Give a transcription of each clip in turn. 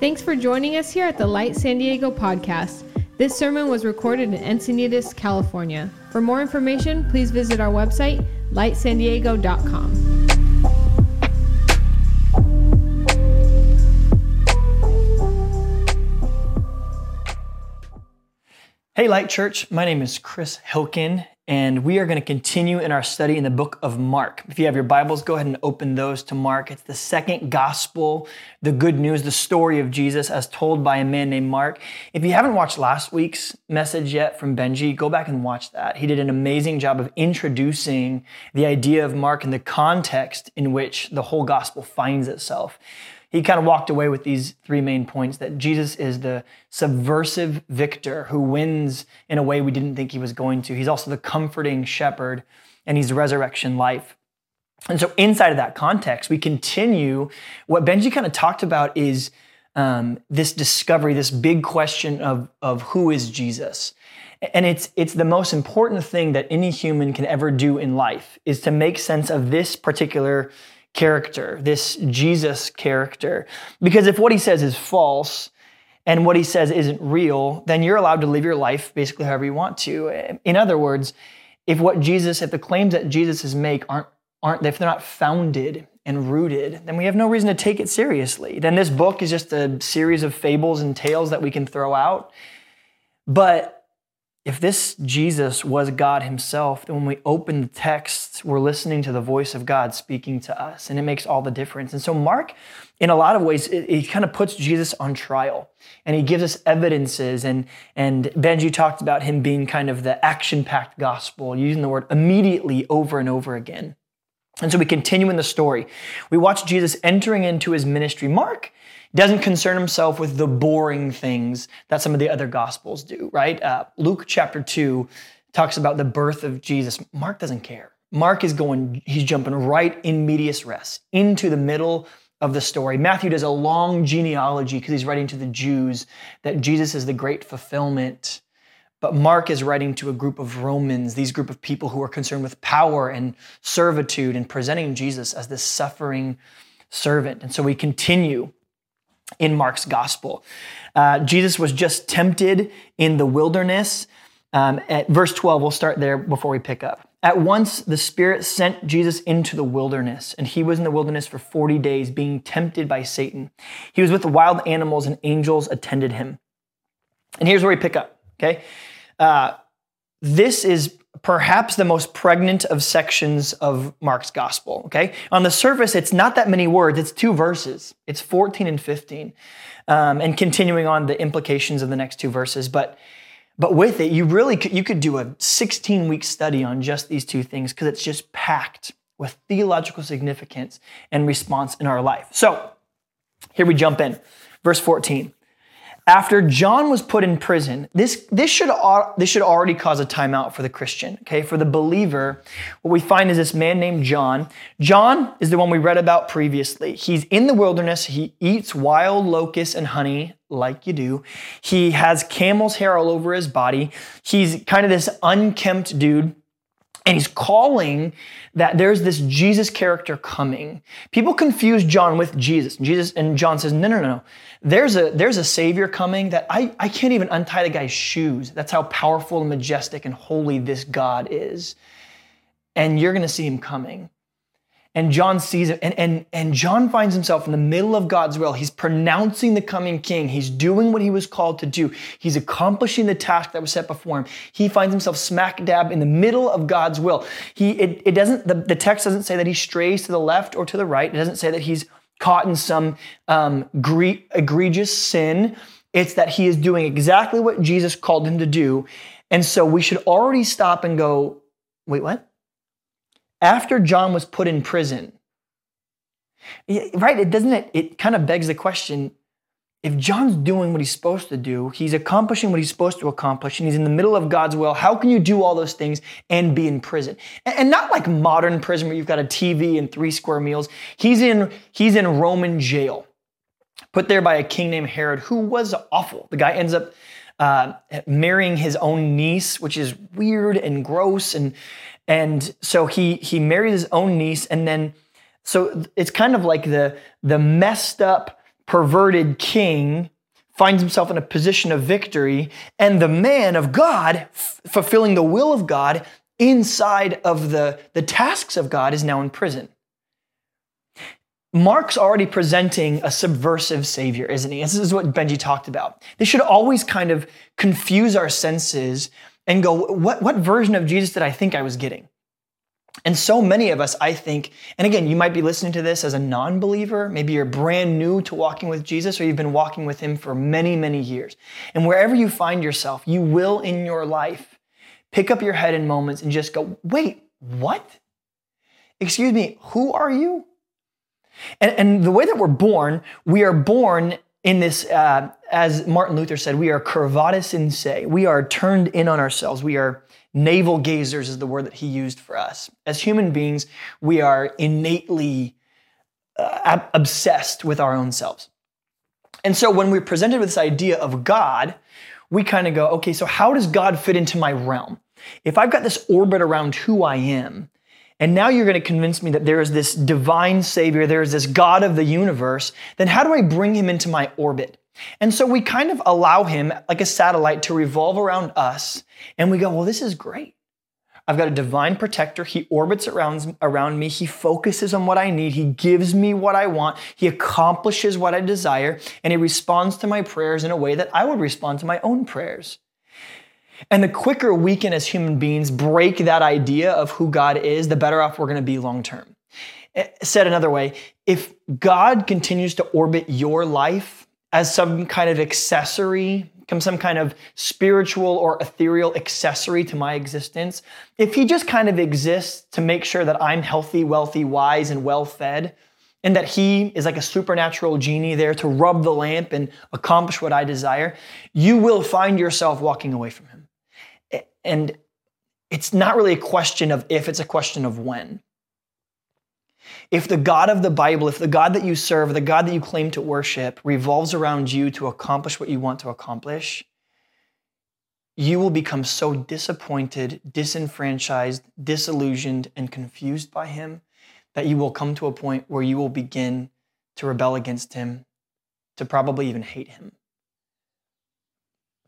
Thanks for joining us here at the Light San Diego podcast. This sermon was recorded in Encinitas, California. For more information, please visit our website, lightsandiego.com. Hey, Light Church, my name is Chris Hilkin, and we are going to continue in our study in the book of Mark. If you have your Bibles, go ahead and open those to Mark. It's the second gospel, the good news, the story of Jesus as told by a man named Mark. If you haven't watched last week's message yet from Benji, go back and watch that. He did an amazing job of introducing the idea of Mark and the context in which the whole gospel finds itself he kind of walked away with these three main points that Jesus is the subversive victor who wins in a way we didn't think he was going to. He's also the comforting shepherd, and he's resurrection life. And so, inside of that context, we continue what Benji kind of talked about is um, this discovery, this big question of, of who is Jesus. And it's, it's the most important thing that any human can ever do in life is to make sense of this particular character, this Jesus character. Because if what he says is false and what he says isn't real, then you're allowed to live your life basically however you want to. In other words, if what Jesus, if the claims that Jesus is make aren't aren't if they're not founded and rooted, then we have no reason to take it seriously. Then this book is just a series of fables and tales that we can throw out. But if this Jesus was God Himself, then when we open the text, we're listening to the voice of God speaking to us, and it makes all the difference. And so, Mark, in a lot of ways, he kind of puts Jesus on trial, and he gives us evidences. And and Benji talked about him being kind of the action-packed gospel, using the word immediately over and over again. And so we continue in the story. We watch Jesus entering into his ministry. Mark doesn't concern himself with the boring things that some of the other gospels do, right? Uh, Luke chapter 2 talks about the birth of Jesus. Mark doesn't care. Mark is going, he's jumping right in medias res, into the middle of the story. Matthew does a long genealogy because he's writing to the Jews that Jesus is the great fulfillment. But Mark is writing to a group of Romans, these group of people who are concerned with power and servitude and presenting Jesus as this suffering servant. And so we continue in Mark's gospel. Uh, Jesus was just tempted in the wilderness. Um, at verse 12, we'll start there before we pick up. At once, the Spirit sent Jesus into the wilderness, and he was in the wilderness for 40 days, being tempted by Satan. He was with the wild animals, and angels attended him. And here's where we pick up, okay? Uh, this is perhaps the most pregnant of sections of Mark's gospel. Okay. On the surface, it's not that many words, it's two verses. It's 14 and 15. Um, and continuing on the implications of the next two verses. But but with it, you really could, you could do a 16 week study on just these two things because it's just packed with theological significance and response in our life. So here we jump in. Verse 14 after John was put in prison, this, this, should, this should already cause a timeout for the Christian, okay? For the believer, what we find is this man named John. John is the one we read about previously. He's in the wilderness. He eats wild locusts and honey, like you do. He has camel's hair all over his body. He's kind of this unkempt dude and he's calling that there's this Jesus character coming. People confuse John with Jesus. Jesus and John says, no, no, no, no. There's a, there's a savior coming that I, I can't even untie the guy's shoes. That's how powerful and majestic and holy this God is. And you're going to see him coming. And John sees it, and, and, and John finds himself in the middle of God's will. He's pronouncing the coming king. He's doing what he was called to do. He's accomplishing the task that was set before him. He finds himself smack dab in the middle of God's will. He, it, it doesn't, the, the text doesn't say that he strays to the left or to the right. It doesn't say that he's caught in some um, gre- egregious sin. It's that he is doing exactly what Jesus called him to do. And so we should already stop and go, wait, what? after John was put in prison, right? It doesn't it, it kind of begs the question if John's doing what he's supposed to do, he's accomplishing what he's supposed to accomplish, and he's in the middle of God's will, how can you do all those things and be in prison? And not like modern prison where you've got a TV and three square meals. He's in, he's in Roman jail, put there by a king named Herod, who was awful. The guy ends up uh, marrying his own niece, which is weird and gross. And, and so he he marries his own niece, and then so it's kind of like the the messed up perverted king finds himself in a position of victory, and the man of God, f- fulfilling the will of God inside of the, the tasks of God, is now in prison. Mark's already presenting a subversive savior, isn't he? This is what Benji talked about. This should always kind of confuse our senses and go, what, what version of Jesus did I think I was getting? And so many of us, I think, and again, you might be listening to this as a non believer. Maybe you're brand new to walking with Jesus, or you've been walking with Him for many, many years. And wherever you find yourself, you will in your life pick up your head in moments and just go, wait, what? Excuse me, who are you? And, and the way that we're born, we are born in this, uh, as Martin Luther said, we are curvatus in se. We are turned in on ourselves. We are navel gazers, is the word that he used for us. As human beings, we are innately uh, obsessed with our own selves. And so when we're presented with this idea of God, we kind of go, okay, so how does God fit into my realm? If I've got this orbit around who I am, and now you're going to convince me that there is this divine Savior, there is this God of the universe, then how do I bring him into my orbit? And so we kind of allow him, like a satellite, to revolve around us, and we go, well, this is great. I've got a divine protector. He orbits around, around me. He focuses on what I need. He gives me what I want. He accomplishes what I desire, and he responds to my prayers in a way that I would respond to my own prayers. And the quicker we can, as human beings, break that idea of who God is, the better off we're going to be long term. Eh, said another way, if God continues to orbit your life as some kind of accessory, some kind of spiritual or ethereal accessory to my existence, if He just kind of exists to make sure that I'm healthy, wealthy, wise, and well fed, and that He is like a supernatural genie there to rub the lamp and accomplish what I desire, you will find yourself walking away from Him. And it's not really a question of if, it's a question of when. If the God of the Bible, if the God that you serve, the God that you claim to worship revolves around you to accomplish what you want to accomplish, you will become so disappointed, disenfranchised, disillusioned, and confused by Him that you will come to a point where you will begin to rebel against Him, to probably even hate Him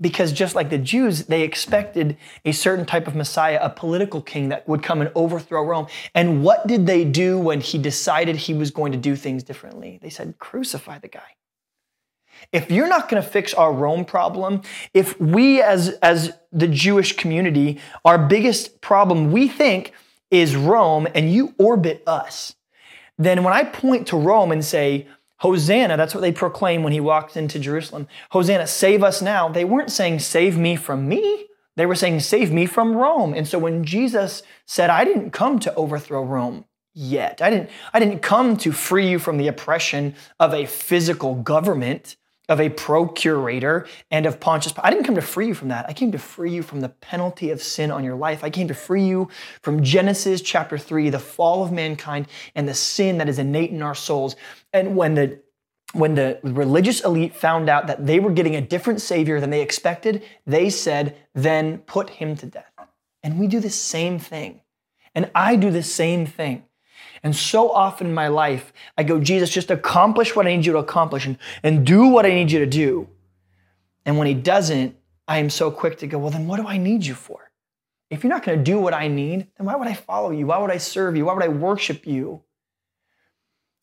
because just like the Jews, they expected a certain type of Messiah, a political king that would come and overthrow Rome. And what did they do when he decided he was going to do things differently? They said, crucify the guy. If you're not going to fix our Rome problem, if we as, as the Jewish community, our biggest problem we think is Rome and you orbit us, then when I point to Rome and say, Hosanna, that's what they proclaimed when he walked into Jerusalem. Hosanna, save us now. They weren't saying, save me from me. They were saying, save me from Rome. And so when Jesus said, I didn't come to overthrow Rome yet, I didn't, I didn't come to free you from the oppression of a physical government of a procurator and of Pontius. I didn't come to free you from that. I came to free you from the penalty of sin on your life. I came to free you from Genesis chapter 3, the fall of mankind and the sin that is innate in our souls. And when the when the religious elite found out that they were getting a different savior than they expected, they said, "Then put him to death." And we do the same thing. And I do the same thing. And so often in my life, I go, Jesus, just accomplish what I need you to accomplish and, and do what I need you to do. And when he doesn't, I am so quick to go, well, then what do I need you for? If you're not going to do what I need, then why would I follow you? Why would I serve you? Why would I worship you?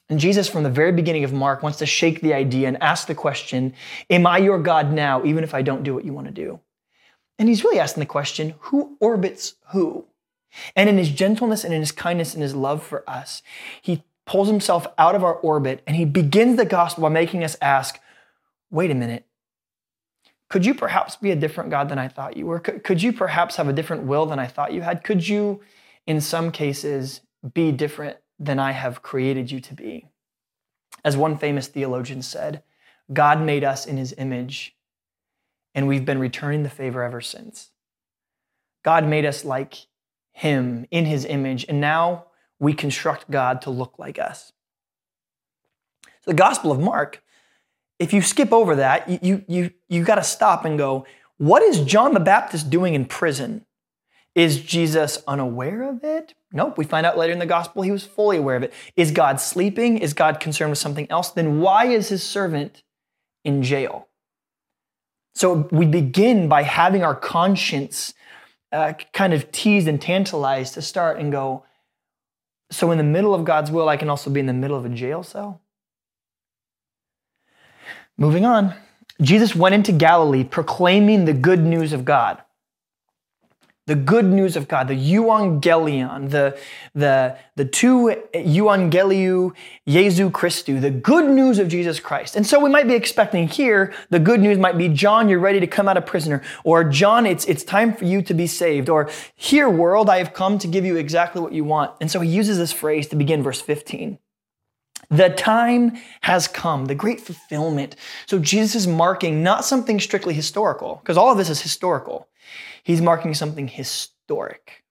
And Jesus, from the very beginning of Mark, wants to shake the idea and ask the question Am I your God now, even if I don't do what you want to do? And he's really asking the question who orbits who? And in his gentleness and in his kindness and his love for us, he pulls himself out of our orbit and he begins the gospel by making us ask, wait a minute, could you perhaps be a different God than I thought you were? Could you perhaps have a different will than I thought you had? Could you, in some cases, be different than I have created you to be? As one famous theologian said, God made us in his image, and we've been returning the favor ever since. God made us like him in his image, and now we construct God to look like us. So the Gospel of Mark, if you skip over that, you, you, you, got to stop and go, what is John the Baptist doing in prison? Is Jesus unaware of it? Nope. We find out later in the gospel he was fully aware of it. Is God sleeping? Is God concerned with something else? Then why is his servant in jail? So we begin by having our conscience uh, kind of teased and tantalized to start and go, so in the middle of God's will, I can also be in the middle of a jail cell? Moving on. Jesus went into Galilee proclaiming the good news of God the good news of God, the euangelion, the, the, the two euangeliu Jesu Christu, the good news of Jesus Christ. And so we might be expecting here, the good news might be, John, you're ready to come out of prisoner, or John, it's, it's time for you to be saved, or here, world, I have come to give you exactly what you want. And so he uses this phrase to begin verse 15. The time has come, the great fulfillment. So Jesus is marking not something strictly historical, because all of this is historical. He's marking something historic,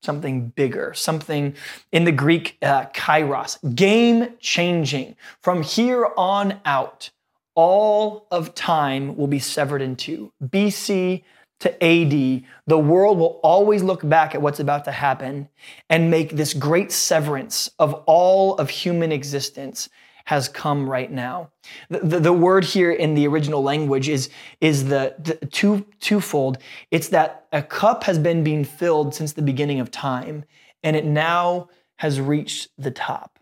something bigger, something in the Greek uh, kairos, game changing. From here on out, all of time will be severed in two. BC to AD, the world will always look back at what's about to happen and make this great severance of all of human existence has come right now. The, the, the word here in the original language is, is the, the two, twofold. It's that a cup has been being filled since the beginning of time, and it now has reached the top.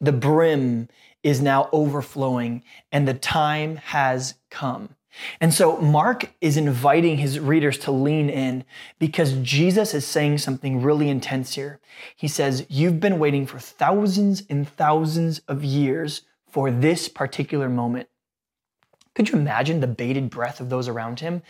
The brim is now overflowing, and the time has come. And so Mark is inviting his readers to lean in because Jesus is saying something really intense here. He says, You've been waiting for thousands and thousands of years for this particular moment. Could you imagine the bated breath of those around him?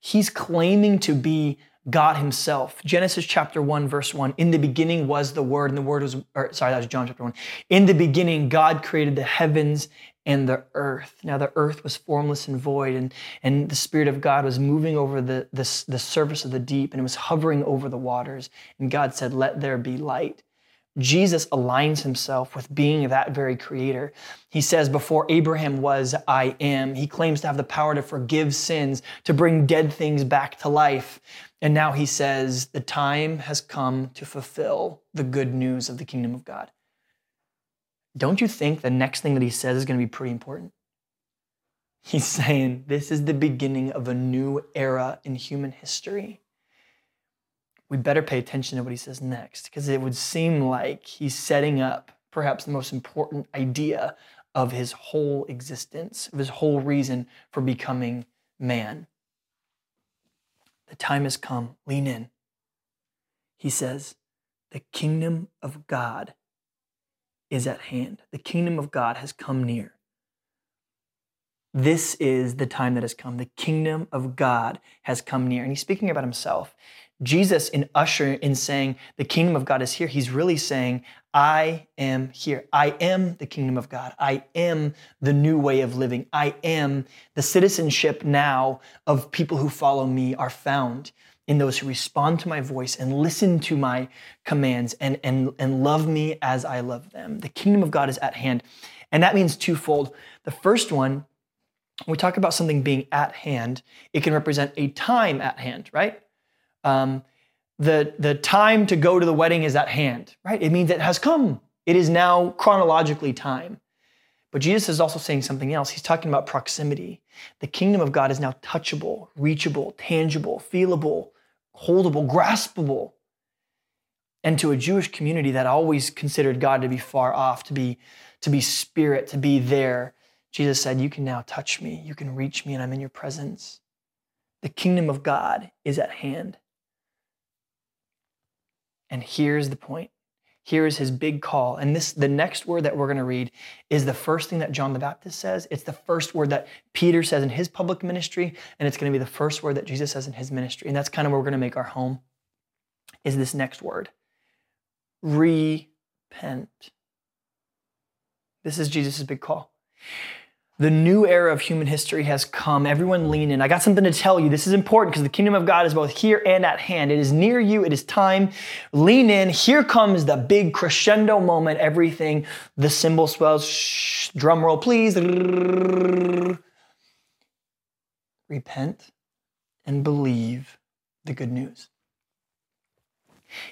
He's claiming to be God Himself. Genesis chapter 1, verse 1. In the beginning was the Word, and the Word was, or, sorry, that was John chapter 1. In the beginning, God created the heavens and the earth. Now the earth was formless and void, and, and the Spirit of God was moving over the, the, the surface of the deep, and it was hovering over the waters. And God said, Let there be light. Jesus aligns himself with being that very creator. He says, Before Abraham was, I am. He claims to have the power to forgive sins, to bring dead things back to life. And now he says, The time has come to fulfill the good news of the kingdom of God don't you think the next thing that he says is going to be pretty important? He's saying this is the beginning of a new era in human history. We better pay attention to what he says next because it would seem like he's setting up perhaps the most important idea of his whole existence, of his whole reason for becoming man. The time has come. Lean in. He says, The kingdom of God is at hand. The kingdom of God has come near. This is the time that has come. The kingdom of God has come near. And he's speaking about himself. Jesus, in usher, in saying the kingdom of God is here, he's really saying, I am here. I am the kingdom of God. I am the new way of living. I am the citizenship now of people who follow me are found in those who respond to my voice and listen to my commands and, and, and love me as I love them. The kingdom of God is at hand. And that means twofold. The first one, when we talk about something being at hand, it can represent a time at hand, right? Um, the, the time to go to the wedding is at hand, right? It means it has come. It is now chronologically time. But Jesus is also saying something else. He's talking about proximity. The kingdom of God is now touchable, reachable, tangible, feelable, holdable, graspable. And to a Jewish community that always considered God to be far off, to be, to be spirit, to be there, Jesus said, You can now touch me, you can reach me, and I'm in your presence. The kingdom of God is at hand. And here's the point here is his big call. And this, the next word that we're going to read is the first thing that John the Baptist says. It's the first word that Peter says in his public ministry, and it's going to be the first word that Jesus says in his ministry. And that's kind of where we're going to make our home. Is this next word? Repent. This is Jesus' big call. The new era of human history has come. Everyone lean in. I got something to tell you. This is important because the kingdom of God is both here and at hand. It is near you. It is time. Lean in. Here comes the big crescendo moment. Everything, the cymbal swells. Shh, drum roll, please. Repent and believe the good news.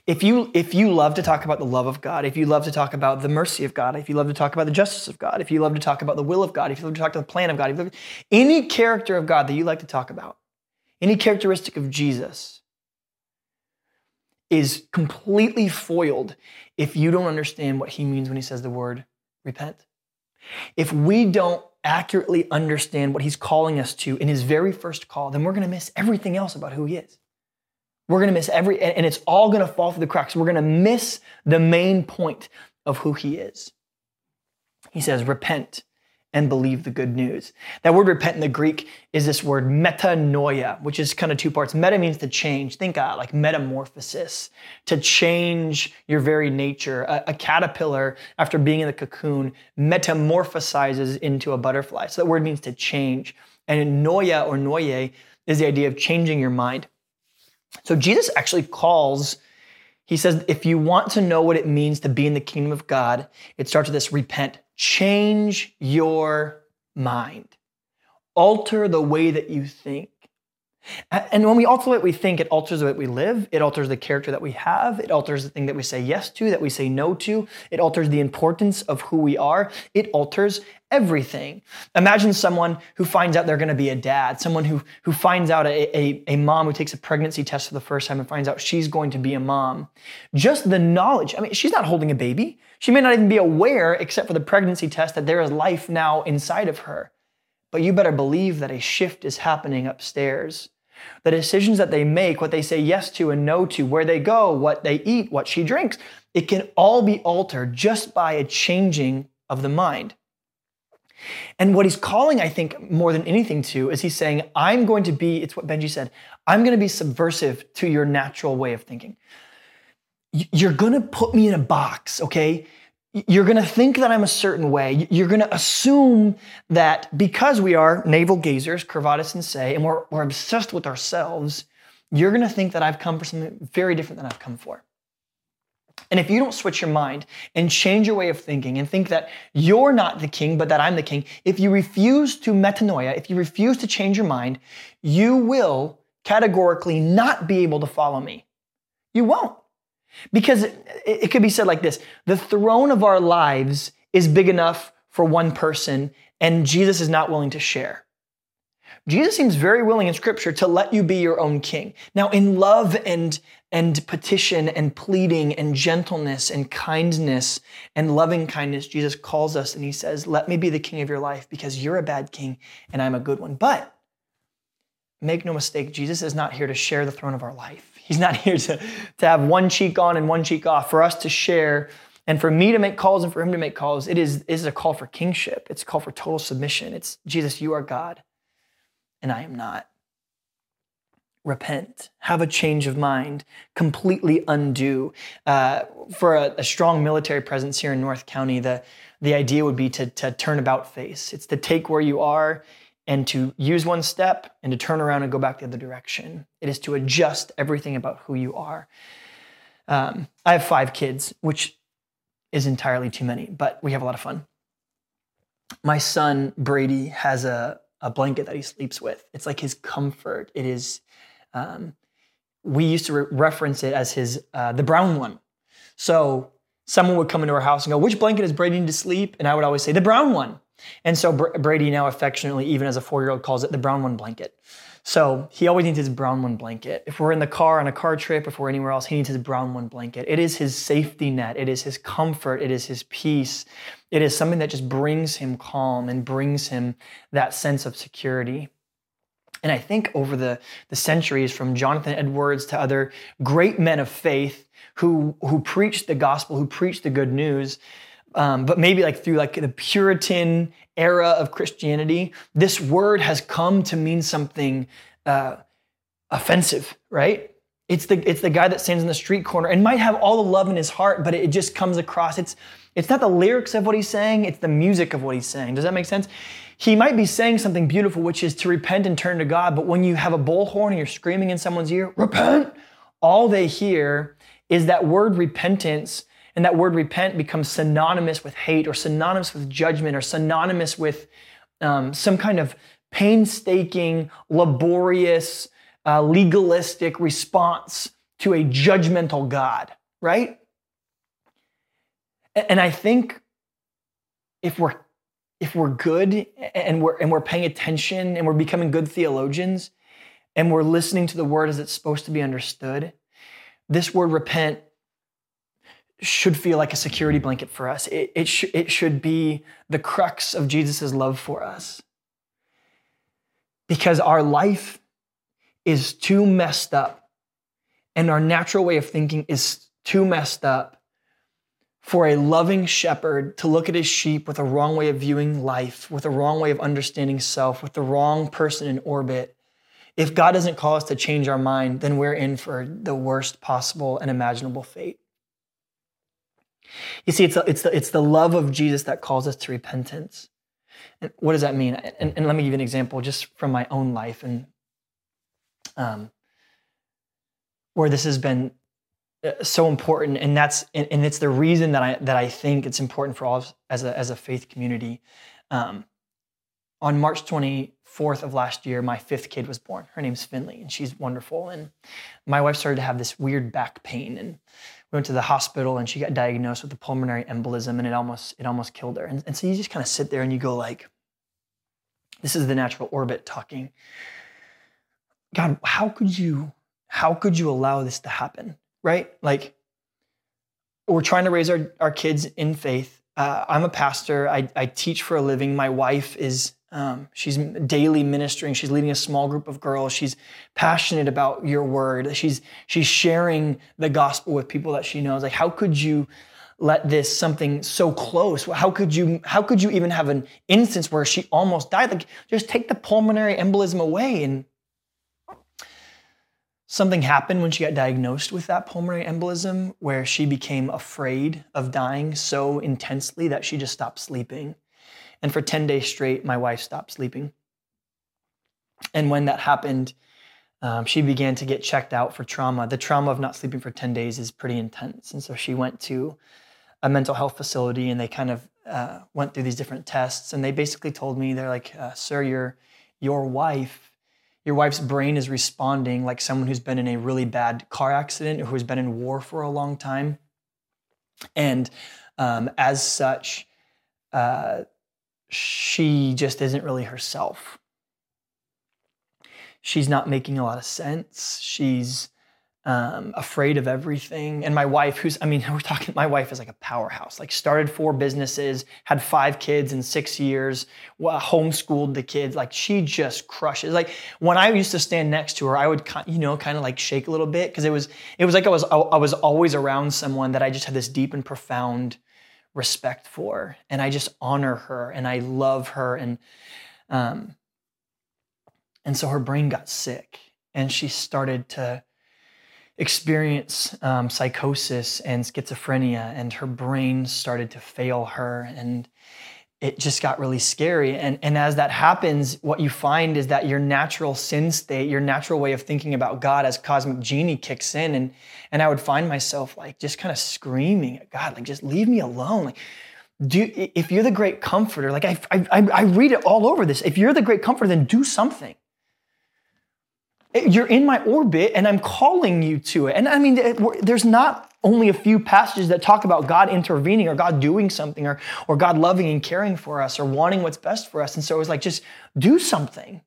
If you if you love to talk about the love of God, if you love to talk about the mercy of God, if you love to talk about the justice of God, if you love to talk about the will of God, if you love to talk about the plan of God, love, any character of God that you like to talk about, any characteristic of Jesus is completely foiled if you don't understand what he means when he says the word repent. If we don't accurately understand what he's calling us to in his very first call, then we're going to miss everything else about who he is. We're going to miss every, and it's all going to fall through the cracks. We're going to miss the main point of who he is. He says, repent and believe the good news. That word repent in the Greek is this word metanoia, which is kind of two parts. Meta means to change. Think uh, like metamorphosis, to change your very nature. A, a, caterpillar, after being in the cocoon, metamorphosizes into a butterfly. So that word means to change. And noia or noye is the idea of changing your mind. So Jesus actually calls he says, if you want to know what it means to be in the kingdom of God, it starts with this repent, change your mind, alter the way that you think. And when we alter way we think, it alters the way we live. It alters the character that we have. It alters the thing that we say yes to, that we say no to. It alters the importance of who we are. It alters everything. Imagine someone who finds out they're going to be a dad, someone who, who finds out a, a, a mom who takes a pregnancy test for the first time and finds out she's going to be a mom. Just the knowledge. I mean, she's not holding a baby. She may not even be aware, except for the pregnancy test, that there is life now inside of her. But you better believe that a shift is happening upstairs. The decisions that they make, what they say yes to and no to, where they go, what they eat, what she drinks, it can all be altered just by a changing of the mind. And what he's calling, I think, more than anything to is he's saying, I'm going to be, it's what Benji said, I'm going to be subversive to your natural way of thinking. You're going to put me in a box, okay? You're going to think that I'm a certain way. You're going to assume that because we are navel gazers, Curvatus in se, and we're, we're obsessed with ourselves, you're going to think that I've come for something very different than I've come for. And if you don't switch your mind and change your way of thinking and think that you're not the king, but that I'm the king, if you refuse to metanoia, if you refuse to change your mind, you will categorically not be able to follow me. You won't. Because it, it could be said like this the throne of our lives is big enough for one person, and Jesus is not willing to share. Jesus seems very willing in scripture to let you be your own king. Now, in love and, and petition and pleading and gentleness and kindness and loving kindness, Jesus calls us and he says, Let me be the king of your life because you're a bad king and I'm a good one. But make no mistake, Jesus is not here to share the throne of our life. He's not here to, to have one cheek on and one cheek off, for us to share and for me to make calls and for him to make calls. It is, it is a call for kingship, it's a call for total submission. It's Jesus, you are God and I am not. Repent, have a change of mind, completely undo. Uh, for a, a, strong military presence here in North County, the, the idea would be to, to turn about face. It's to take where you are and to use one step and to turn around and go back the other direction. It is to adjust everything about who you are. Um, I have five kids, which is entirely too many, but we have a lot of fun. My son Brady has a, a blanket that he sleeps with. It's like his comfort. It is. Um, we used to re- reference it as his uh, the brown one. So someone would come into our house and go, "Which blanket is Brady need to sleep?" And I would always say, "The brown one." And so Br- Brady now affectionately, even as a four-year-old, calls it the brown one blanket. So he always needs his brown one blanket. If we're in the car on a car trip, if we're anywhere else, he needs his brown one blanket. It is his safety net. It is his comfort. It is his peace. It is something that just brings him calm and brings him that sense of security. And I think over the, the centuries, from Jonathan Edwards to other great men of faith who, who preached the gospel, who preached the good news, um, but maybe like through like the Puritan era of Christianity, this word has come to mean something uh, offensive, right? It's the it's the guy that stands in the street corner and might have all the love in his heart, but it just comes across. It's it's not the lyrics of what he's saying; it's the music of what he's saying. Does that make sense? He might be saying something beautiful, which is to repent and turn to God. But when you have a bullhorn and you're screaming in someone's ear, repent, all they hear is that word repentance and that word repent becomes synonymous with hate or synonymous with judgment or synonymous with um, some kind of painstaking, laborious, uh, legalistic response to a judgmental God, right? And I think if we're if we're good and we're and we're paying attention and we're becoming good theologians and we're listening to the word as it's supposed to be understood, this word repent should feel like a security blanket for us. It, it, sh- it should be the crux of Jesus' love for us. Because our life is too messed up and our natural way of thinking is too messed up for a loving shepherd to look at his sheep with a wrong way of viewing life, with a wrong way of understanding self, with the wrong person in orbit. If God doesn't call us to change our mind, then we're in for the worst possible and imaginable fate. You see, it's, it's, the, it's the love of Jesus that calls us to repentance. And what does that mean? And, and let me give you an example just from my own life and um, where this has been uh, so important. And that's and, and, it's the reason that I that I think it's important for all as a as a faith community. Um, on March 24th of last year, my fifth kid was born. Her name's Finley, and she's wonderful. And my wife started to have this weird back pain, and we went to the hospital and she got diagnosed with a pulmonary embolism and it almost it almost killed her. And, and so you just kind of sit there and you go like this is the natural orbit talking. God how could you how could you allow this to happen right? Like we're trying to raise our, our kids in faith. Uh, i'm a pastor. I, I teach for a living. My wife is um, she's daily ministering. She's leading a small group of girls. She's passionate about your word. She's she's sharing the gospel with people that she knows. Like, how could you let this something so close? How could you how could you even have an instance where she almost died? Like, just take the pulmonary embolism away. And something happened when she got diagnosed with that pulmonary embolism, where she became afraid of dying so intensely that she just stopped sleeping and for 10 days straight, my wife stopped sleeping. And when that happened, um, she began to get checked out for trauma. The trauma of not sleeping for 10 days is pretty intense. And so she went to a mental health facility and they kind of uh, went through these different tests. And they basically told me, they're like, uh, sir, your, your wife, your wife's brain is responding like someone who's been in a really bad car accident or who's been in war for a long time. And um, as such, uh, she just isn't really herself. She's not making a lot of sense. She's um, afraid of everything. And my wife, who's, I mean, we're talking, my wife is like a powerhouse, like started four businesses, had five kids in six years, homeschooled the kids. Like she just crushes. Like when I used to stand next to her, I would, you know, kind of like shake a little bit because it was, it was like I was, I was always around someone that I just had this deep and profound respect for and i just honor her and i love her and um and so her brain got sick and she started to experience um, psychosis and schizophrenia and her brain started to fail her and it just got really scary. And, and as that happens, what you find is that your natural sin state, your natural way of thinking about God as cosmic genie kicks in. And, and I would find myself like just kind of screaming at God, like, just leave me alone. Like, do, if you're the great comforter, like I, I, I read it all over this. If you're the great comforter, then do something. You're in my orbit and I'm calling you to it. And I mean, there's not only a few passages that talk about God intervening or God doing something or, or God loving and caring for us or wanting what's best for us. And so it was like, just do something.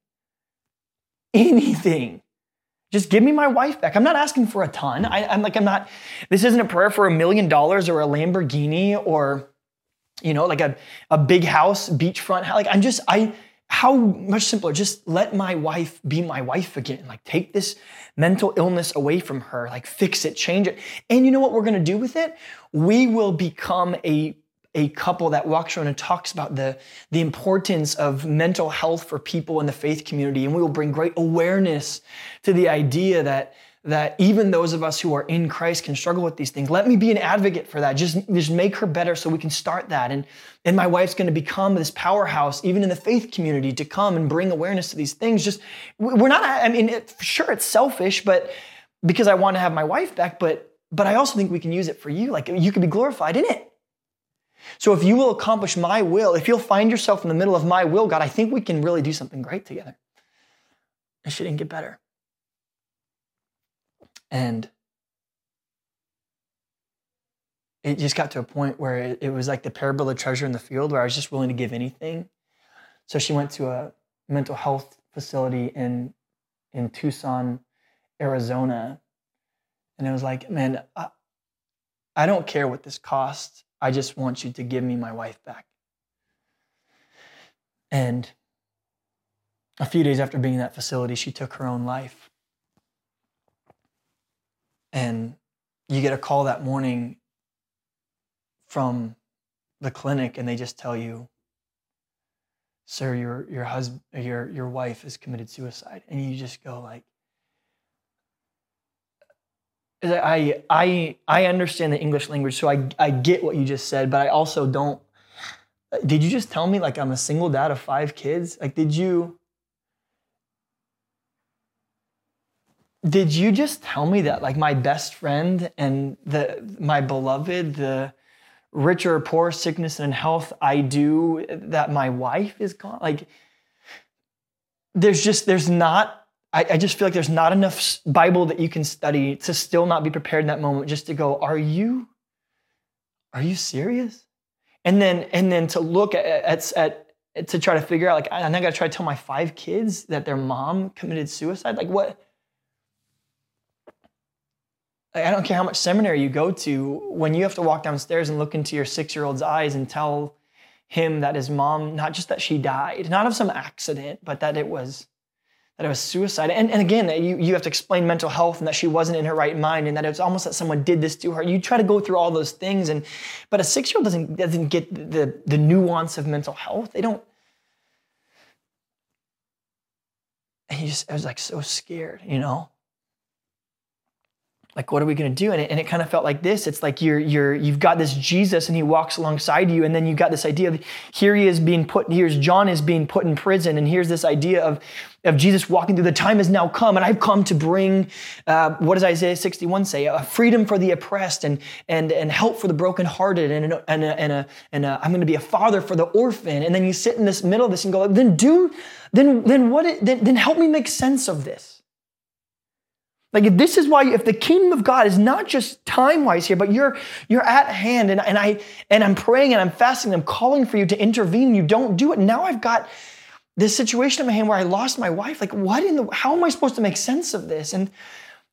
Anything. Just give me my wife back. I'm not asking for a ton. I, I'm like, I'm not, this isn't a prayer for a million dollars or a Lamborghini or, you know, like a, a big house, beachfront. Like, I'm just, I, how much simpler just let my wife be my wife again. Like take this mental illness away from her like fix it change it. And you know what we're going to do with it? We will become a a couple that walks around and talks about the, the importance of mental health for people in the faith community. And we will bring great awareness to the idea that that even those of us who are in Christ can struggle with these things. Let me be an advocate for that. Just, just make her better so we can start that. And, and my wife's going to become this powerhouse, even in the faith community, to come and bring awareness to these things. Just, we're not, I mean, it, sure, it's selfish, but because I want to have my wife back, but, but I also think we can use it for you. Like you could be glorified in it. So if you will accomplish my will, if you'll find yourself in the middle of my will, God, I think we can really do something great together. And she didn't get better. And it just got to a point where it, it was like the parable of treasure in the field where I was just willing to give anything. So she went to a mental health facility in in Tucson, Arizona. And it was like, man, I, I don't care what this costs. I just want you to give me my wife back. And a few days after being in that facility, she took her own life. And you get a call that morning from the clinic, and they just tell you, sir, your your husband, your your wife has committed suicide, and you just go like, I I I understand the English language, so I I get what you just said, but I also don't. Did you just tell me like I'm a single dad of five kids? Like, did you? Did you just tell me that like my best friend and the my beloved the rich or poor, sickness and health, I do that my wife is gone. Like, there's just, there's not, I, I, just feel like there's not enough Bible that you can study to still not be prepared in that moment just to go, are you, are you serious? And then, and then to look at, at, at to try to figure out, like, i'm not gonna try to tell my five kids that their mom committed suicide. Like, what? I don't care how much seminary you go to, when you have to walk downstairs and look into your six year old's eyes and tell him that his mom, not just that she died, not of some accident, but that it was that it was suicide. And, and again, you, you have to explain mental health and that she wasn't in her right mind and that it's almost that someone did this to her. You try to go through all those things, and but a six year old doesn't doesn't get the, the nuance of mental health. They don't. And he just I was like so scared, you know like what are we going to do? And it, and it kind of felt like this. It's like you're you're you've got this jesus and he walks alongside you and then you've got this idea of here he is being put here's john is being put in prison and here's this idea of of jesus walking through the time has now come and i've come to bring uh, what does isaiah 61 say? A freedom for the oppressed and and and help for the brokenhearted and and and, a, and, a, and a, i'm going to be a father for the orphan. And then you sit in this middle of this and go then do then then what it, then, then help me make sense of this like this is why if the kingdom of God is not just time-wise here, but you're you're at hand and, and I and I'm praying and I'm fasting, and I'm calling for you to intervene, and you don't do it. Now I've got this situation in my hand where I lost my wife. Like, what in the how am I supposed to make sense of this? And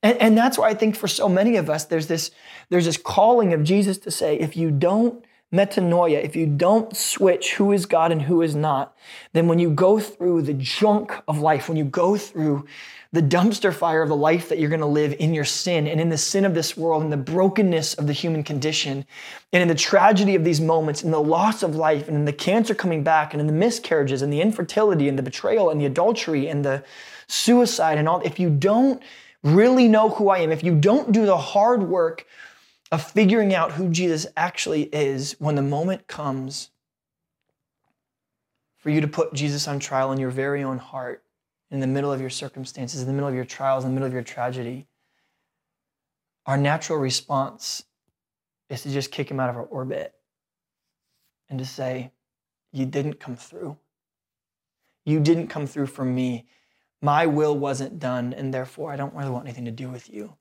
and, and that's why I think for so many of us, there's this, there's this calling of Jesus to say, if you don't metanoia, if you don't switch who is God and who is not, then when you go through the junk of life, when you go through the dumpster fire of the life that you're going to live in your sin and in the sin of this world and the brokenness of the human condition and in the tragedy of these moments and the loss of life and in the cancer coming back and in the miscarriages and the infertility and the betrayal and the adultery and the suicide and all if you don't really know who I am if you don't do the hard work of figuring out who Jesus actually is when the moment comes for you to put Jesus on trial in your very own heart in the middle of your circumstances, in the middle of your trials, in the middle of your tragedy, our natural response is to just kick him out of our orbit and to say, You didn't come through. You didn't come through for me. My will wasn't done, and therefore I don't really want anything to do with you.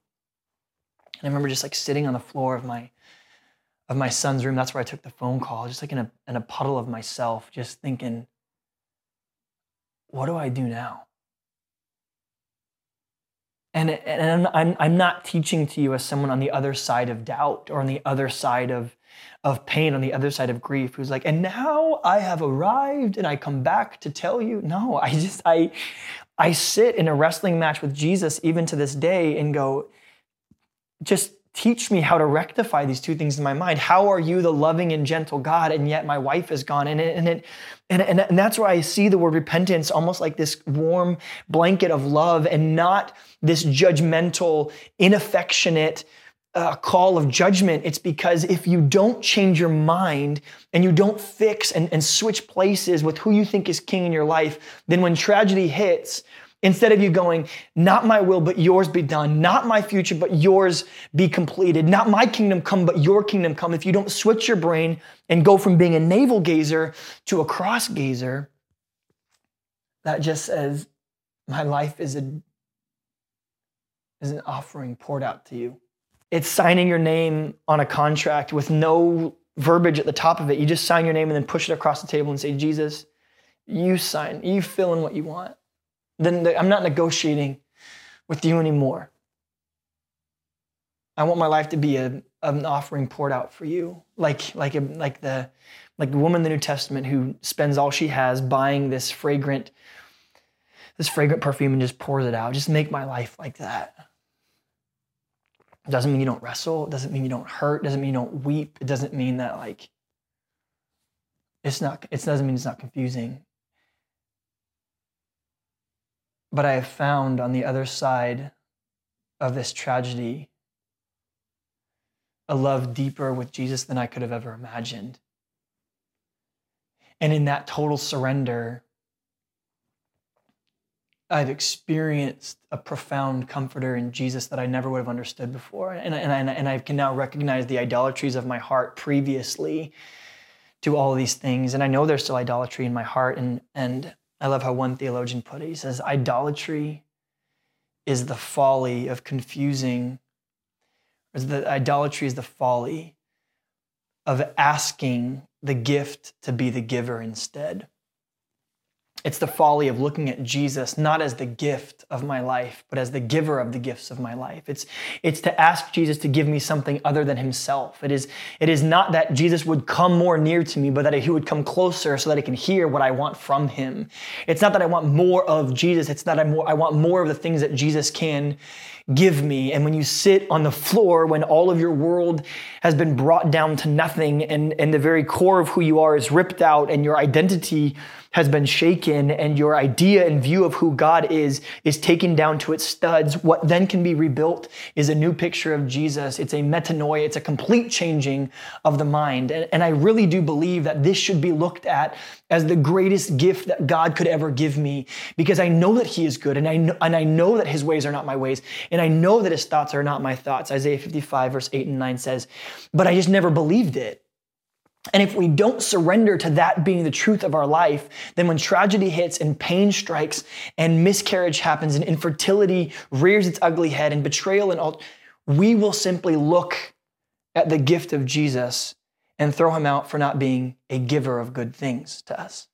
And I remember just like sitting on the floor of my of my son's room. That's where I took the phone call, just like in a in a puddle of myself, just thinking, what do I do now? And, and I'm, I'm not teaching to you as someone on the other side of doubt or on the other side of, of pain, on the other side of grief, who's like, and now I have arrived and I come back to tell you. No, I just, I, I sit in a wrestling match with Jesus even to this day and go, just teach me how to rectify these two things in my mind. How are you the loving and gentle God, and yet my wife is gone? And it, and it, and, and, and that's where I see the word repentance almost like this warm blanket of love, and not this judgmental, inaffectionate. Uh, call of judgment. It's because if you don't change your mind and you don't fix and, and switch places with who you think is king in your life, then when tragedy hits, Instead of you going, not my will, but yours be done, not my future, but yours be completed, not my kingdom come, but your kingdom come. If you don't switch your brain and go from being a navel gazer to a cross gazer, that just says, my life is, a, is an offering poured out to you. It's signing your name on a contract with no verbiage at the top of it. You just sign your name and then push it across the table and say, Jesus, you sign, you fill in what you want. Then I'm not negotiating with you anymore. I want my life to be a, an offering poured out for you, like like a, like the like the woman in the New Testament who spends all she has buying this fragrant this fragrant perfume and just pours it out. Just make my life like that. It doesn't mean you don't wrestle. It doesn't mean you don't hurt. It doesn't mean you don't weep. It doesn't mean that like it's not it doesn't mean it's not confusing. But I have found on the other side of this tragedy a love deeper with Jesus than I could have ever imagined. And in that total surrender, I've experienced a profound comforter in Jesus that I never would have understood before. And, and, and I can now recognize the idolatries of my heart previously to all these things. And I know there's still idolatry in my heart. And, and I love how one theologian put it. He says, Idolatry is the folly of confusing, or the idolatry is the folly of asking the gift to be the giver instead. It's the folly of looking at Jesus not as the gift of my life, but as the giver of the gifts of my life. It's, it's to ask Jesus to give me something other than himself. It is, it is not that Jesus would come more near to me, but that he would come closer so that I can hear what I want from him. It's not that I want more of Jesus. It's not I, more, I want more of the things that Jesus can give me. And when you sit on the floor, when all of your world has been brought down to nothing and, and the very core of who you are is ripped out and your identity has been shaken and your idea and view of who God is is taken down to its studs, what then can be rebuilt is a new picture of Jesus. It's a metanoia, it's a complete changing of the mind. And, and I really do believe that this should be looked at as the greatest gift that God could ever give me because I know that He is good and I know, and I know that His ways are not my ways and I know that His thoughts are not my thoughts. Isaiah 55, verse 8 and 9 says, but I just never believed it. And if we don't surrender to that being the truth of our life, then when tragedy hits and pain strikes and miscarriage happens and infertility rears its ugly head and betrayal and all, we will simply look at the gift of Jesus and throw him out for not being a giver of good things to us.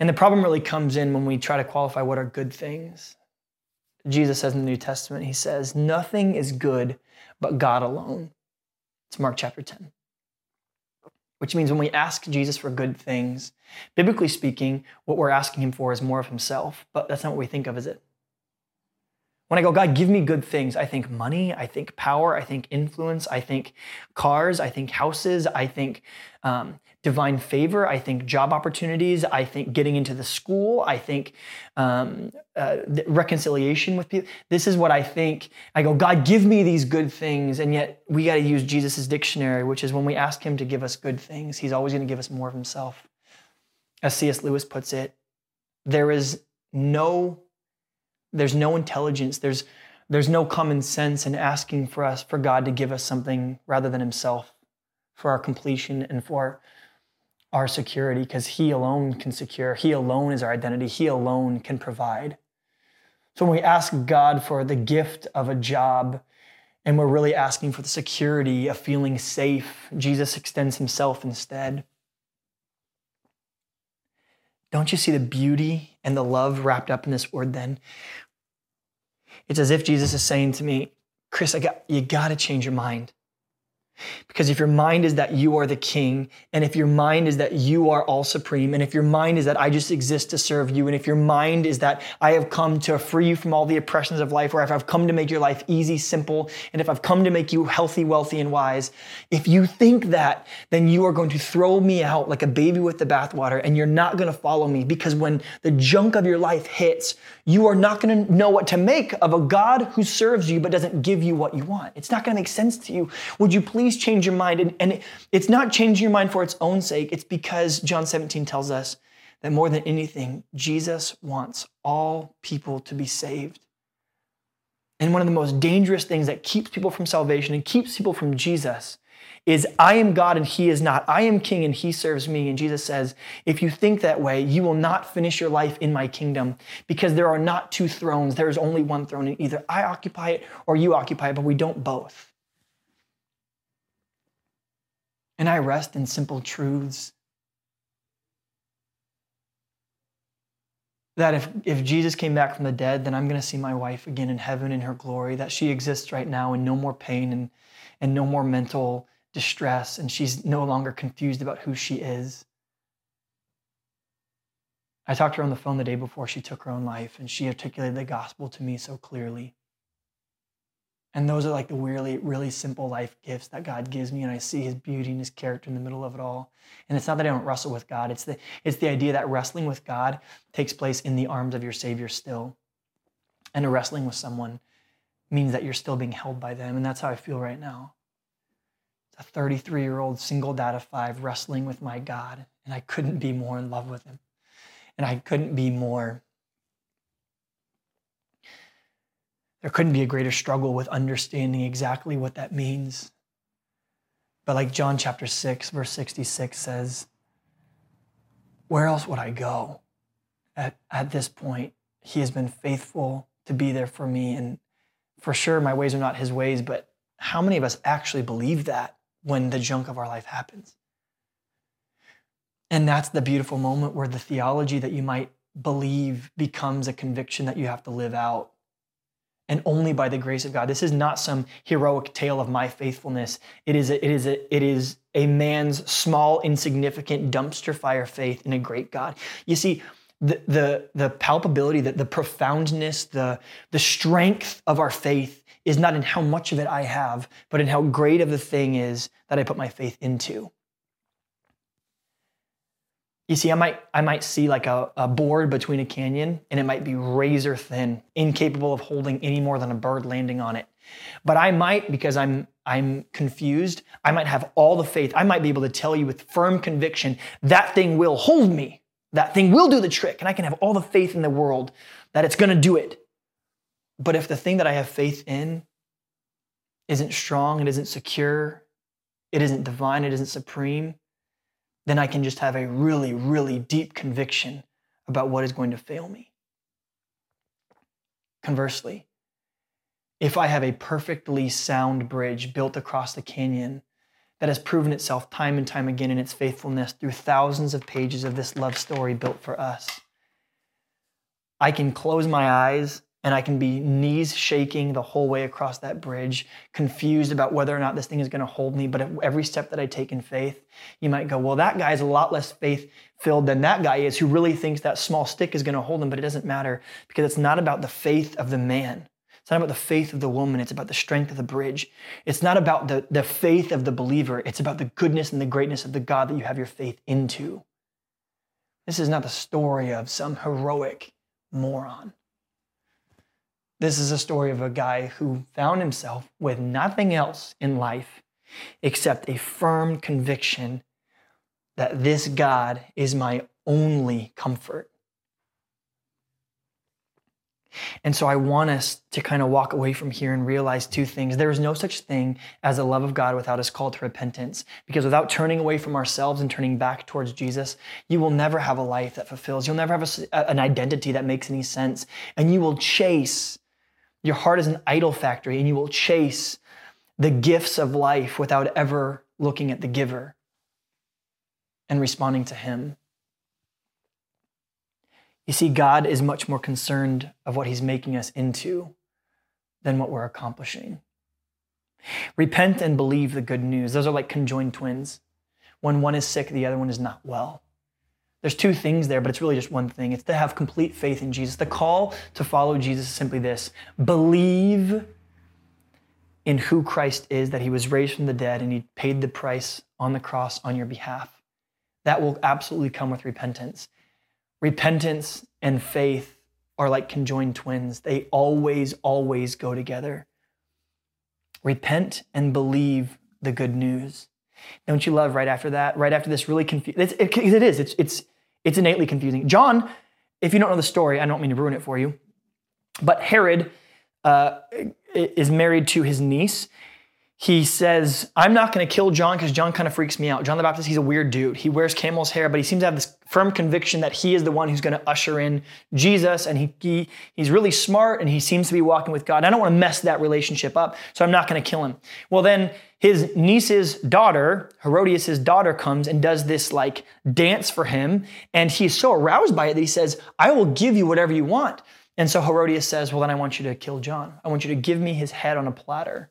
And the problem really comes in when we try to qualify what are good things. Jesus says in the New Testament, he says, Nothing is good but God alone. It's Mark chapter 10 which means when we ask Jesus for good things, biblically speaking, what we're asking him for is more of himself, but that's not what we think of, is it? When I go, God, give me good things, I think money, I think power, I think influence, I think cars, I think houses, I think um, divine favor, I think job opportunities, I think getting into the school, I think um, uh, reconciliation with people. This is what I think. I go, God, give me these good things. And yet we got to use Jesus' dictionary, which is when we ask him to give us good things, he's always going to give us more of himself. As C.S. Lewis puts it, there is no there's no intelligence, there's, there's no common sense in asking for us, for God to give us something rather than Himself for our completion and for our security, because He alone can secure. He alone is our identity. He alone can provide. So when we ask God for the gift of a job, and we're really asking for the security of feeling safe, Jesus extends Himself instead. Don't you see the beauty and the love wrapped up in this word then? It's as if Jesus is saying to me, Chris, I got, you got to change your mind. Because if your mind is that you are the king, and if your mind is that you are all supreme, and if your mind is that I just exist to serve you, and if your mind is that I have come to free you from all the oppressions of life, or if I've come to make your life easy, simple, and if I've come to make you healthy, wealthy, and wise, if you think that, then you are going to throw me out like a baby with the bathwater, and you're not going to follow me because when the junk of your life hits, you are not going to know what to make of a God who serves you but doesn't give you what you want. It's not going to make sense to you. Would you please? Please change your mind. And, and it's not changing your mind for its own sake, it's because John 17 tells us that more than anything, Jesus wants all people to be saved. And one of the most dangerous things that keeps people from salvation and keeps people from Jesus is I am God and he is not. I am king and he serves me. And Jesus says, if you think that way, you will not finish your life in my kingdom because there are not two thrones. There is only one throne. And either I occupy it or you occupy it, but we don't both. And I rest in simple truths. That if, if Jesus came back from the dead, then I'm going to see my wife again in heaven in her glory, that she exists right now and no more pain and, and no more mental distress and she's no longer confused about who she is. I talked to her on the phone the day before she took her own life, and she articulated the gospel to me so clearly. And those are like the really, really simple life gifts that God gives me, and I see His beauty and His character in the middle of it all. And it's not that I don't wrestle with God; it's the it's the idea that wrestling with God takes place in the arms of your Savior still, and a wrestling with someone means that you're still being held by them, and that's how I feel right now a 33 year old single dad of five wrestling with my God, and I couldn't be more in love with him. And I couldn't be more. There couldn't be a greater struggle with understanding exactly what that means. But like John chapter 6, verse 66 says, Where else would I go? At, at this point, he has been faithful to be there for me. And for sure, my ways are not his ways, but how many of us actually believe that? when the junk of our life happens. And that's the beautiful moment where the theology that you might believe becomes a conviction that you have to live out. And only by the grace of God. This is not some heroic tale of my faithfulness. It is a, it is a, it is a man's small, insignificant dumpster fire faith in a great God. You see, the, the, the palpability, the, the profoundness, the, the strength of our faith is not in how much of it I have, but in how great of the thing is that I put my faith into. You see, I might, I might see like a, a board between a canyon and it might be razor thin, incapable of holding any more than a bird landing on it. But I might, because I'm, I'm confused, I might have all the faith. I might be able to tell you with firm conviction that thing will hold me. That thing will do the trick. And I can have all the faith in the world that it's going to do it. But if the thing that I have faith in isn't strong, it isn't secure, it isn't divine, it isn't supreme, then I can just have a really, really deep conviction about what is going to fail me. Conversely, if I have a perfectly sound bridge built across the canyon that has proven itself time and time again in its faithfulness through thousands of pages of this love story built for us, I can close my eyes and I can be knees shaking the whole way across that bridge, confused about whether or not this thing is going to hold me. But every step that I take in faith, you might go, well, that guy is a lot less faith filled than that guy is who really thinks that small stick is going to hold him. But it doesn't matter because it's not about the faith of the man. It's not about the faith of the woman. It's about the strength of the bridge. It's not about the, the faith of the believer. It's about the goodness and the greatness of the God that you have your faith into. This is not the story of some heroic moron. This is a story of a guy who found himself with nothing else in life except a firm conviction that this God is my only comfort. And so I want us to kind of walk away from here and realize two things. There is no such thing as the love of God without his call to repentance. Because without turning away from ourselves and turning back towards Jesus, you will never have a life that fulfills. You'll never have a, an identity that makes any sense. And you will chase your heart is an idol factory, and you will chase the gifts of life without ever looking at the giver and responding to him. You see, God is much more concerned of what he's making us into than what we're accomplishing. Repent and believe the good news. Those are like conjoined twins. When one is sick, the other one is not well. There's two things there, but it's really just one thing. It's to have complete faith in Jesus. The call to follow Jesus is simply this believe in who Christ is, that he was raised from the dead and he paid the price on the cross on your behalf. That will absolutely come with repentance. Repentance and faith are like conjoined twins, they always, always go together. Repent and believe the good news. Don't you love right after that? Right after this really confused, it, it, it is. It's, it's, it's innately confusing. John, if you don't know the story, I don't mean to ruin it for you, but Herod uh, is married to his niece. He says, I'm not going to kill John because John kind of freaks me out. John the Baptist, he's a weird dude. He wears camel's hair, but he seems to have this firm conviction that he is the one who's going to usher in Jesus. And he, he, he's really smart and he seems to be walking with God. I don't want to mess that relationship up, so I'm not going to kill him. Well, then his niece's daughter, Herodias' daughter, comes and does this like dance for him. And he's so aroused by it that he says, I will give you whatever you want. And so Herodias says, Well, then I want you to kill John. I want you to give me his head on a platter.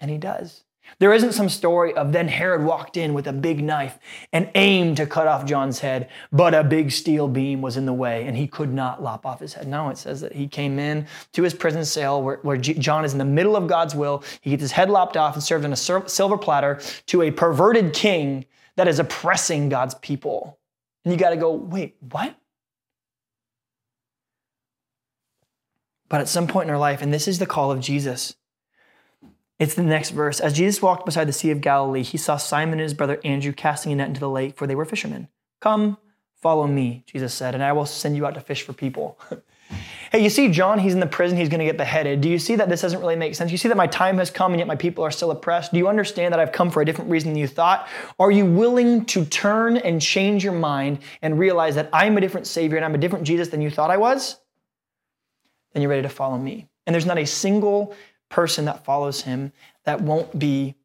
And he does. There isn't some story of then Herod walked in with a big knife and aimed to cut off John's head, but a big steel beam was in the way and he could not lop off his head. No, it says that he came in to his prison cell where, where John is in the middle of God's will. He gets his head lopped off and served on a silver platter to a perverted king that is oppressing God's people. And you got to go, wait, what? But at some point in our life, and this is the call of Jesus, it's the next verse. As Jesus walked beside the Sea of Galilee, he saw Simon and his brother Andrew casting a net into the lake, for they were fishermen. Come, follow me, Jesus said, and I will send you out to fish for people. hey, you see John, he's in the prison, he's going to get beheaded. Do you see that this doesn't really make sense? You see that my time has come and yet my people are still oppressed? Do you understand that I've come for a different reason than you thought? Are you willing to turn and change your mind and realize that I'm a different Savior and I'm a different Jesus than you thought I was? Then you're ready to follow me. And there's not a single person that follows him that won't be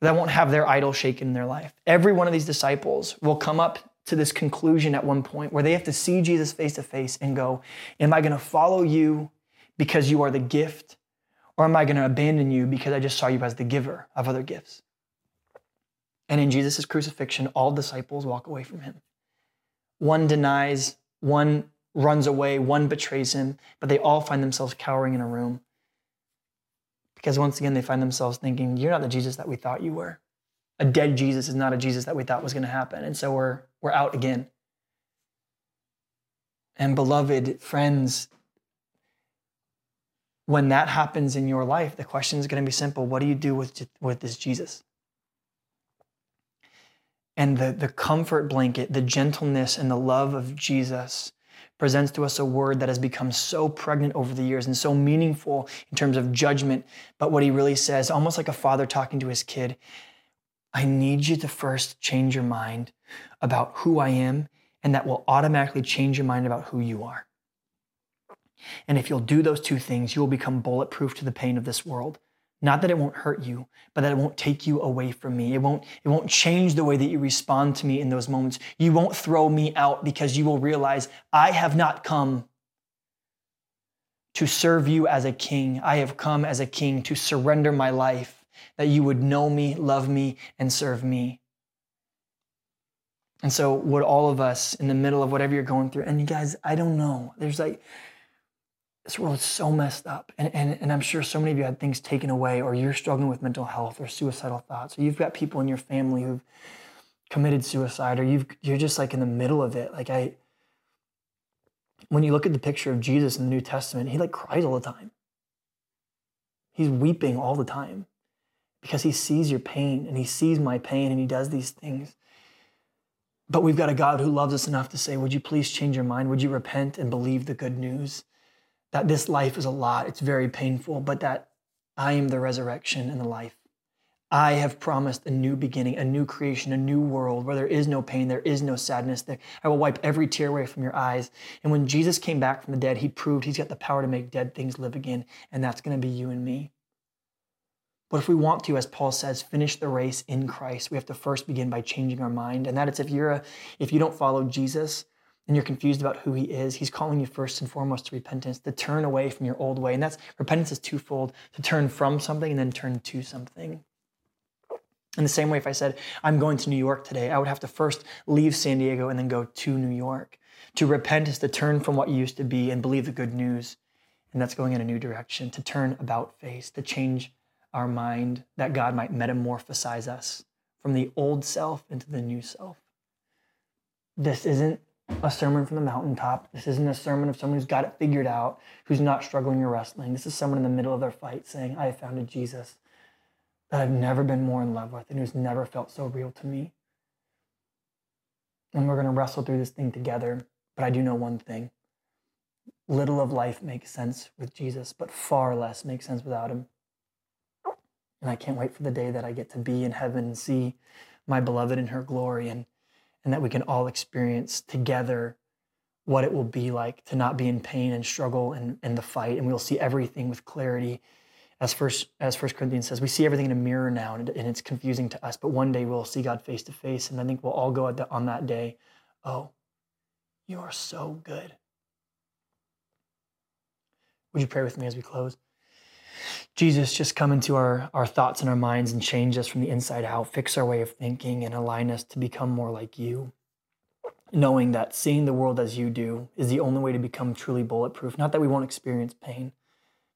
that won't have their idol shaken in their life. Every one of these disciples will come up to this conclusion at one point where they have to see Jesus face to face and go, Am I going to follow you because you are the gift? Or am I going to abandon you because I just saw you as the giver of other gifts? And in Jesus' crucifixion, all disciples walk away from him. One denies, one runs away, one betrays him, but they all find themselves cowering in a room. Because once again, they find themselves thinking, You're not the Jesus that we thought you were. A dead Jesus is not a Jesus that we thought was going to happen. And so we're, we're out again. And beloved friends, when that happens in your life, the question is going to be simple What do you do with, with this Jesus? And the, the comfort blanket, the gentleness and the love of Jesus presents to us a word that has become so pregnant over the years and so meaningful in terms of judgment. But what he really says, almost like a father talking to his kid, I need you to first change your mind about who I am, and that will automatically change your mind about who you are. And if you'll do those two things, you will become bulletproof to the pain of this world. Not that it won't hurt you, but that it won't take you away from me. It won't, it won't change the way that you respond to me in those moments. You won't throw me out because you will realize I have not come to serve you as a king. I have come as a king to surrender my life, that you would know me, love me, and serve me. And so, would all of us in the middle of whatever you're going through, and you guys, I don't know, there's like, this world is so messed up. And, and, and I'm sure so many of you had things taken away, or you're struggling with mental health or suicidal thoughts, or you've got people in your family who've committed suicide, or you've, you're just like in the middle of it. Like, I, when you look at the picture of Jesus in the New Testament, he like cries all the time. He's weeping all the time because he sees your pain and he sees my pain and he does these things. But we've got a God who loves us enough to say, Would you please change your mind? Would you repent and believe the good news? That this life is a lot, it's very painful, but that I am the resurrection and the life. I have promised a new beginning, a new creation, a new world where there is no pain, there is no sadness. There, I will wipe every tear away from your eyes. And when Jesus came back from the dead, he proved he's got the power to make dead things live again, and that's going to be you and me. But if we want to, as Paul says, finish the race in Christ, we have to first begin by changing our mind. And that is if you're a, if you don't follow Jesus, and you're confused about who he is, he's calling you first and foremost to repentance, to turn away from your old way. And that's repentance is twofold to turn from something and then turn to something. In the same way, if I said, I'm going to New York today, I would have to first leave San Diego and then go to New York. To repent is to turn from what you used to be and believe the good news. And that's going in a new direction, to turn about face, to change our mind, that God might metamorphosize us from the old self into the new self. This isn't a sermon from the mountaintop. This isn't a sermon of someone who's got it figured out, who's not struggling or wrestling. This is someone in the middle of their fight saying, I have found a Jesus that I've never been more in love with and who's never felt so real to me. And we're going to wrestle through this thing together. But I do know one thing little of life makes sense with Jesus, but far less makes sense without him. And I can't wait for the day that I get to be in heaven and see my beloved in her glory and, and that we can all experience together what it will be like to not be in pain and struggle and, and the fight. And we'll see everything with clarity. As first, as First Corinthians says, we see everything in a mirror now, and, and it's confusing to us. But one day we'll see God face to face, and I think we'll all go the, on that day. Oh, you are so good. Would you pray with me as we close? Jesus, just come into our, our thoughts and our minds and change us from the inside out, fix our way of thinking, and align us to become more like you. Knowing that seeing the world as you do is the only way to become truly bulletproof. Not that we won't experience pain,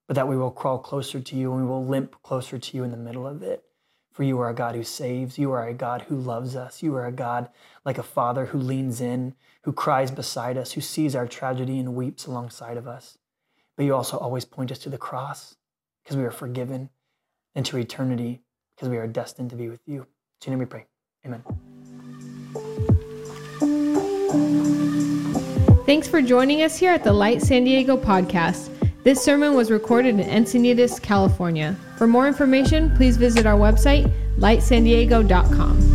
but that we will crawl closer to you and we will limp closer to you in the middle of it. For you are a God who saves. You are a God who loves us. You are a God like a father who leans in, who cries beside us, who sees our tragedy and weeps alongside of us. But you also always point us to the cross because we are forgiven and to eternity because we are destined to be with you. In your name we pray. Amen. Thanks for joining us here at the Light San Diego podcast. This sermon was recorded in Encinitas, California. For more information, please visit our website, lightsandiego.com.